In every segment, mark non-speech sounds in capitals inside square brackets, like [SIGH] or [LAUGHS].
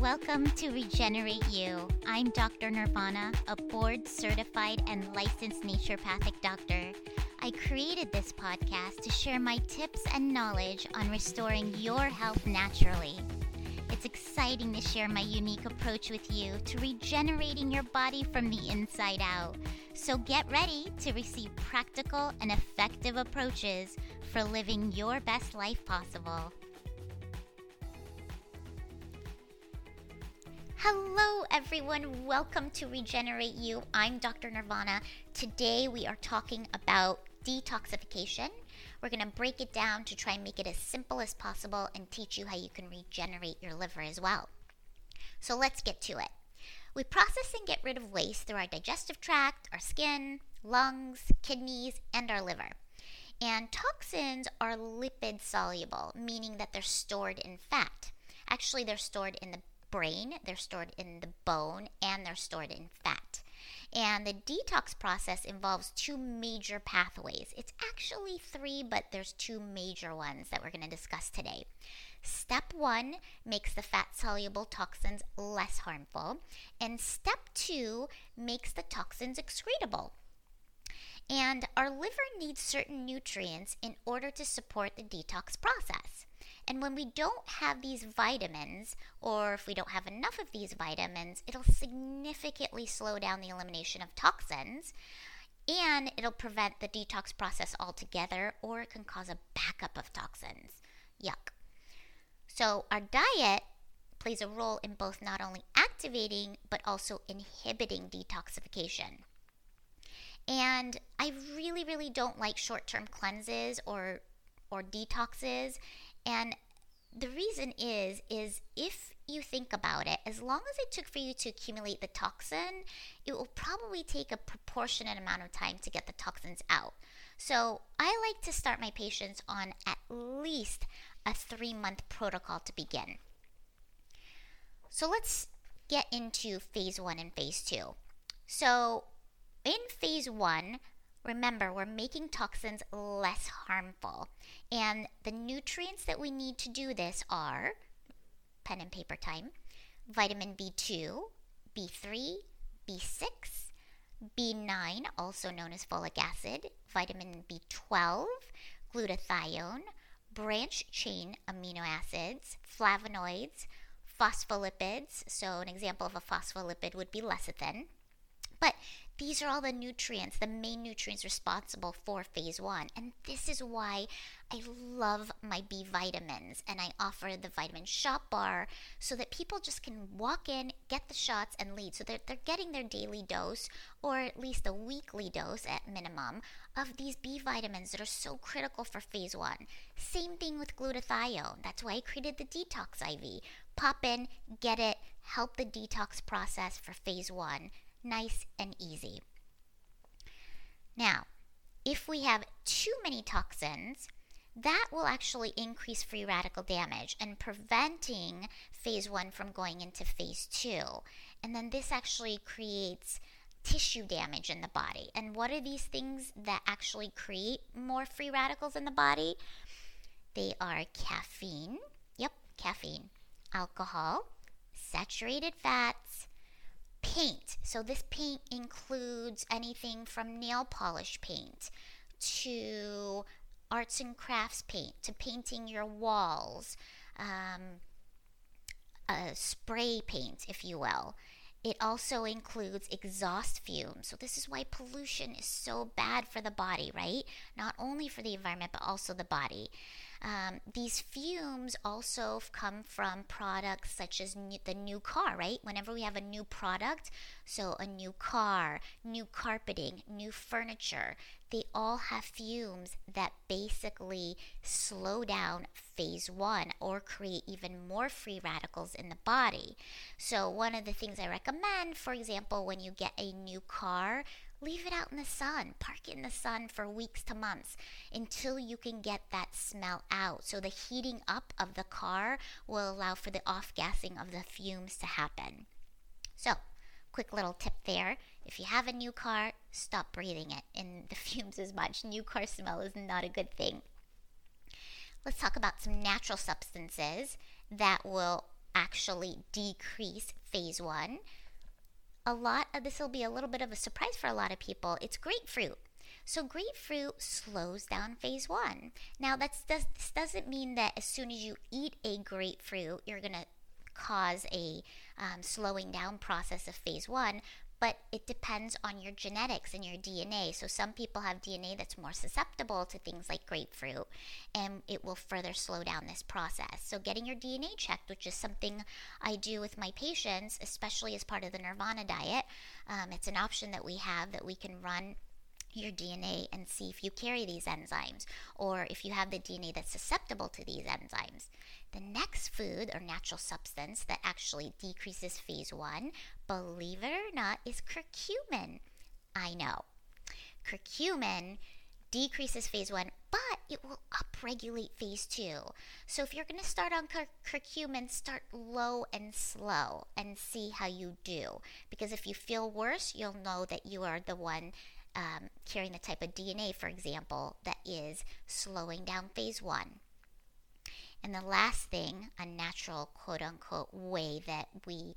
Welcome to Regenerate You. I'm Dr. Nirvana, a board certified and licensed naturopathic doctor. I created this podcast to share my tips and knowledge on restoring your health naturally. It's exciting to share my unique approach with you to regenerating your body from the inside out. So get ready to receive practical and effective approaches for living your best life possible. Hello, everyone. Welcome to Regenerate You. I'm Dr. Nirvana. Today we are talking about detoxification. We're going to break it down to try and make it as simple as possible and teach you how you can regenerate your liver as well. So let's get to it. We process and get rid of waste through our digestive tract, our skin, lungs, kidneys, and our liver. And toxins are lipid soluble, meaning that they're stored in fat. Actually, they're stored in the brain, they're stored in the bone, and they're stored in fat. And the detox process involves two major pathways. It's actually three, but there's two major ones that we're going to discuss today. Step one makes the fat soluble toxins less harmful, and step two makes the toxins excretable. And our liver needs certain nutrients in order to support the detox process. And when we don't have these vitamins, or if we don't have enough of these vitamins, it'll significantly slow down the elimination of toxins and it'll prevent the detox process altogether, or it can cause a backup of toxins. Yuck. So, our diet plays a role in both not only activating but also inhibiting detoxification. And I really, really don't like short term cleanses or or detoxes and the reason is is if you think about it, as long as it took for you to accumulate the toxin, it will probably take a proportionate amount of time to get the toxins out. So, I like to start my patients on at least a 3-month protocol to begin. So, let's get into phase 1 and phase 2. So, in phase 1, Remember, we're making toxins less harmful. And the nutrients that we need to do this are pen and paper time vitamin B2, B3, B6, B9, also known as folic acid, vitamin B12, glutathione, branch chain amino acids, flavonoids, phospholipids. So, an example of a phospholipid would be lecithin. But these are all the nutrients, the main nutrients responsible for phase one. And this is why I love my B vitamins and I offer the vitamin shot bar so that people just can walk in, get the shots, and leave. So they're, they're getting their daily dose or at least a weekly dose at minimum of these B vitamins that are so critical for phase one. Same thing with glutathione. That's why I created the detox IV. Pop in, get it, help the detox process for phase one nice and easy. Now, if we have too many toxins, that will actually increase free radical damage and preventing phase one from going into phase two. And then this actually creates tissue damage in the body. And what are these things that actually create more free radicals in the body? They are caffeine, yep, caffeine, alcohol, saturated fats, paint. So this paint includes anything from nail polish paint to arts and crafts paint to painting your walls, um, spray paint, if you will. It also includes exhaust fumes. So, this is why pollution is so bad for the body, right? Not only for the environment, but also the body. Um, these fumes also come from products such as new, the new car, right? Whenever we have a new product, so a new car, new carpeting, new furniture, they all have fumes that basically slow down phase one or create even more free radicals in the body. So, one of the things I recommend, for example, when you get a new car, leave it out in the sun. Park it in the sun for weeks to months until you can get that smell out. So the heating up of the car will allow for the off gassing of the fumes to happen. So, quick little tip there. If you have a new car, stop breathing it in the [LAUGHS] fumes as much. New car smell is not a good thing. Let's talk about some natural substances that will actually decrease phase one. A lot of this will be a little bit of a surprise for a lot of people. It's grapefruit. So grapefruit slows down phase one. Now that's does, this doesn't mean that as soon as you eat a grapefruit, you're gonna cause a um, slowing down process of phase one, but it depends on your genetics and your DNA. So some people have DNA that's more susceptible to things like grapefruit, and it will further slow down this process. So getting your DNA checked, which is something I do with my patients, especially as part of the Nirvana diet, um, it's an option that we have that we can run your DNA and see if you carry these enzymes or if you have the DNA that's susceptible to these enzymes. The next food or natural substance that actually decreases phase one, believe it or not, is curcumin. I know. Curcumin decreases phase one, but it will upregulate phase two. So if you're going to start on cur- curcumin, start low and slow and see how you do. Because if you feel worse, you'll know that you are the one um, carrying the type of DNA, for example, that is slowing down phase one. And the last thing, a natural quote unquote way that we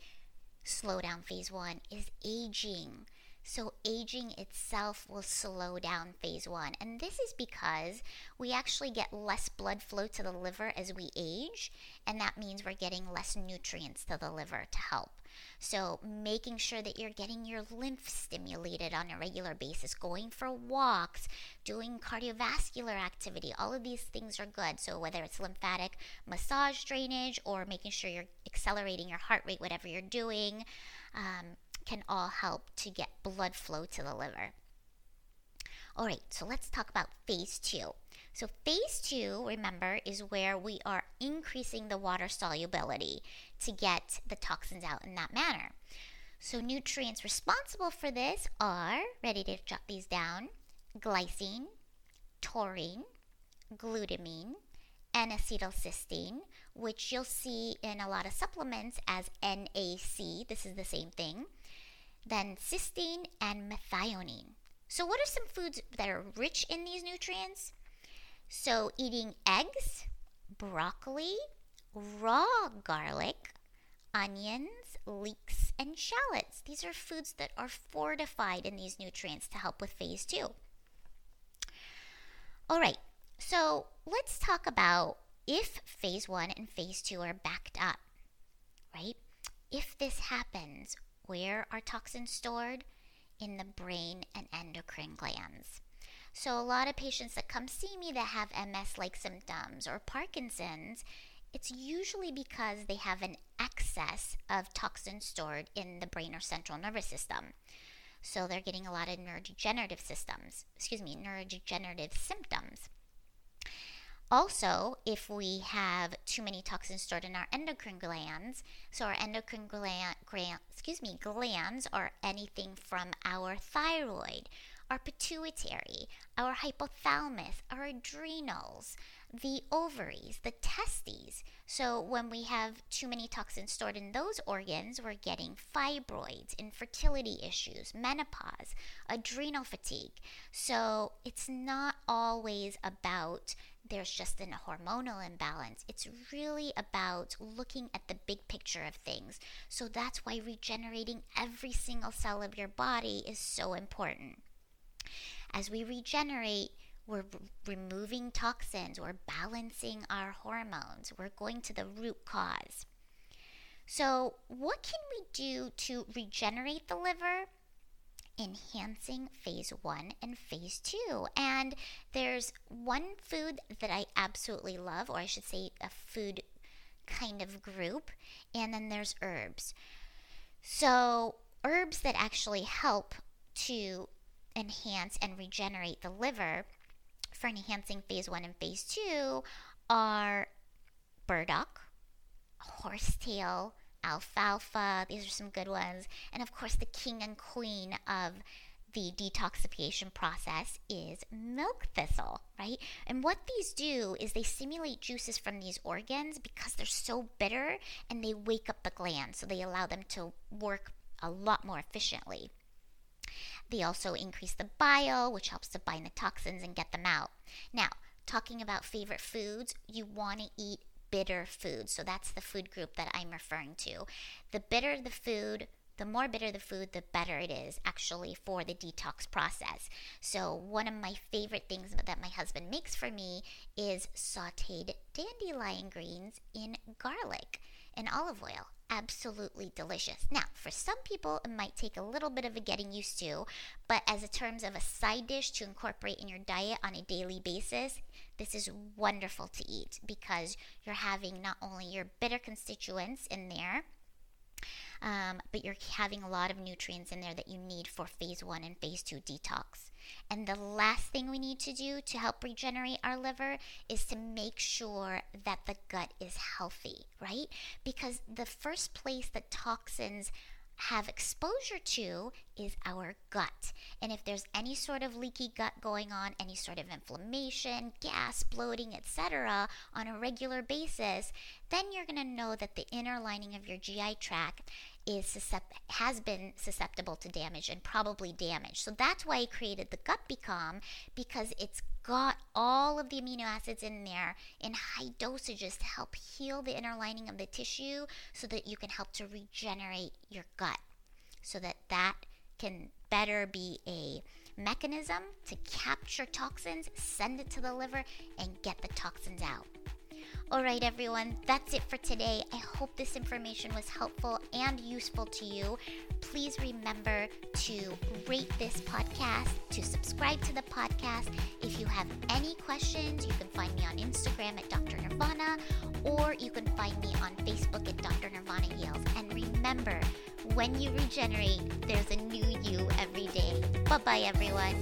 slow down phase one is aging. So, aging itself will slow down phase one. And this is because we actually get less blood flow to the liver as we age, and that means we're getting less nutrients to the liver to help. So, making sure that you're getting your lymph stimulated on a regular basis, going for walks, doing cardiovascular activity, all of these things are good. So, whether it's lymphatic massage drainage or making sure you're accelerating your heart rate, whatever you're doing, um, can all help to get blood flow to the liver. All right, so let's talk about phase two. So, phase two, remember, is where we are increasing the water solubility to get the toxins out in that manner. So, nutrients responsible for this are ready to jot these down glycine, taurine, glutamine, N-acetylcysteine, which you'll see in a lot of supplements as NAC. This is the same thing then cysteine and methionine. So, what are some foods that are rich in these nutrients? So, eating eggs, broccoli, raw garlic, onions, leeks, and shallots. These are foods that are fortified in these nutrients to help with phase two. All right, so let's talk about if phase one and phase two are backed up, right? If this happens, where are toxins stored? In the brain and endocrine glands. So, a lot of patients that come see me that have MS like symptoms or Parkinson's, it's usually because they have an excess of toxins stored in the brain or central nervous system. So, they're getting a lot of neurodegenerative systems, excuse me, neurodegenerative symptoms. Also, if we have too many toxins stored in our endocrine glands, so our endocrine gland, gland, excuse me, glands are anything from our thyroid, our pituitary, our hypothalamus, our adrenals, the ovaries, the testes. So, when we have too many toxins stored in those organs, we're getting fibroids, infertility issues, menopause, adrenal fatigue. So, it's not always about there's just a hormonal imbalance. It's really about looking at the big picture of things. So that's why regenerating every single cell of your body is so important. As we regenerate, we're removing toxins, we're balancing our hormones, we're going to the root cause. So, what can we do to regenerate the liver? enhancing phase one and phase two. And there's one food that I absolutely love, or I should say, a food kind of group, and then there's herbs. So, herbs that actually help to enhance and regenerate the liver for enhancing phase one and phase two are burdock, horsetail, alfalfa. These are some good ones. And of course, the king and queen of the detoxification process is milk thistle, right? And what these do is they stimulate juices from these organs because they're so bitter and they wake up the glands, so they allow them to work a lot more efficiently. They also increase the bile, which helps to bind the toxins and get them out. Now, talking about favorite foods, you want to eat bitter food. So that's the food group that I'm referring to. The bitter the food, the more bitter the food, the better it is actually for the detox process. So, one of my favorite things that my husband makes for me is sauteed dandelion greens in garlic and olive oil. Absolutely delicious. Now, for some people, it might take a little bit of a getting used to, but as a terms of a side dish to incorporate in your diet on a daily basis, this is wonderful to eat because you're having not only your bitter constituents in there um, but you're having a lot of nutrients in there that you need for phase one and phase two detox. And the last thing we need to do to help regenerate our liver is to make sure that the gut is healthy, right? Because the first place that toxins have exposure to is our gut. And if there's any sort of leaky gut going on, any sort of inflammation, gas, bloating, etc., on a regular basis, then you're going to know that the inner lining of your GI tract is suscept- has been susceptible to damage and probably damaged. So that's why I created the Gut Become because it's got all of the amino acids in there in high dosages to help heal the inner lining of the tissue so that you can help to regenerate your gut so that that can better be a mechanism to capture toxins, send it to the liver, and get the toxins out. All right, everyone, that's it for today. I hope this information was helpful and useful to you. Please remember to rate this podcast, to subscribe to the podcast. If you have any questions, you can find me on Instagram at Dr. Nirvana, or you can find me on Facebook at Dr. Nirvana Yales. And remember, when you regenerate, there's a new you every day. Bye bye, everyone.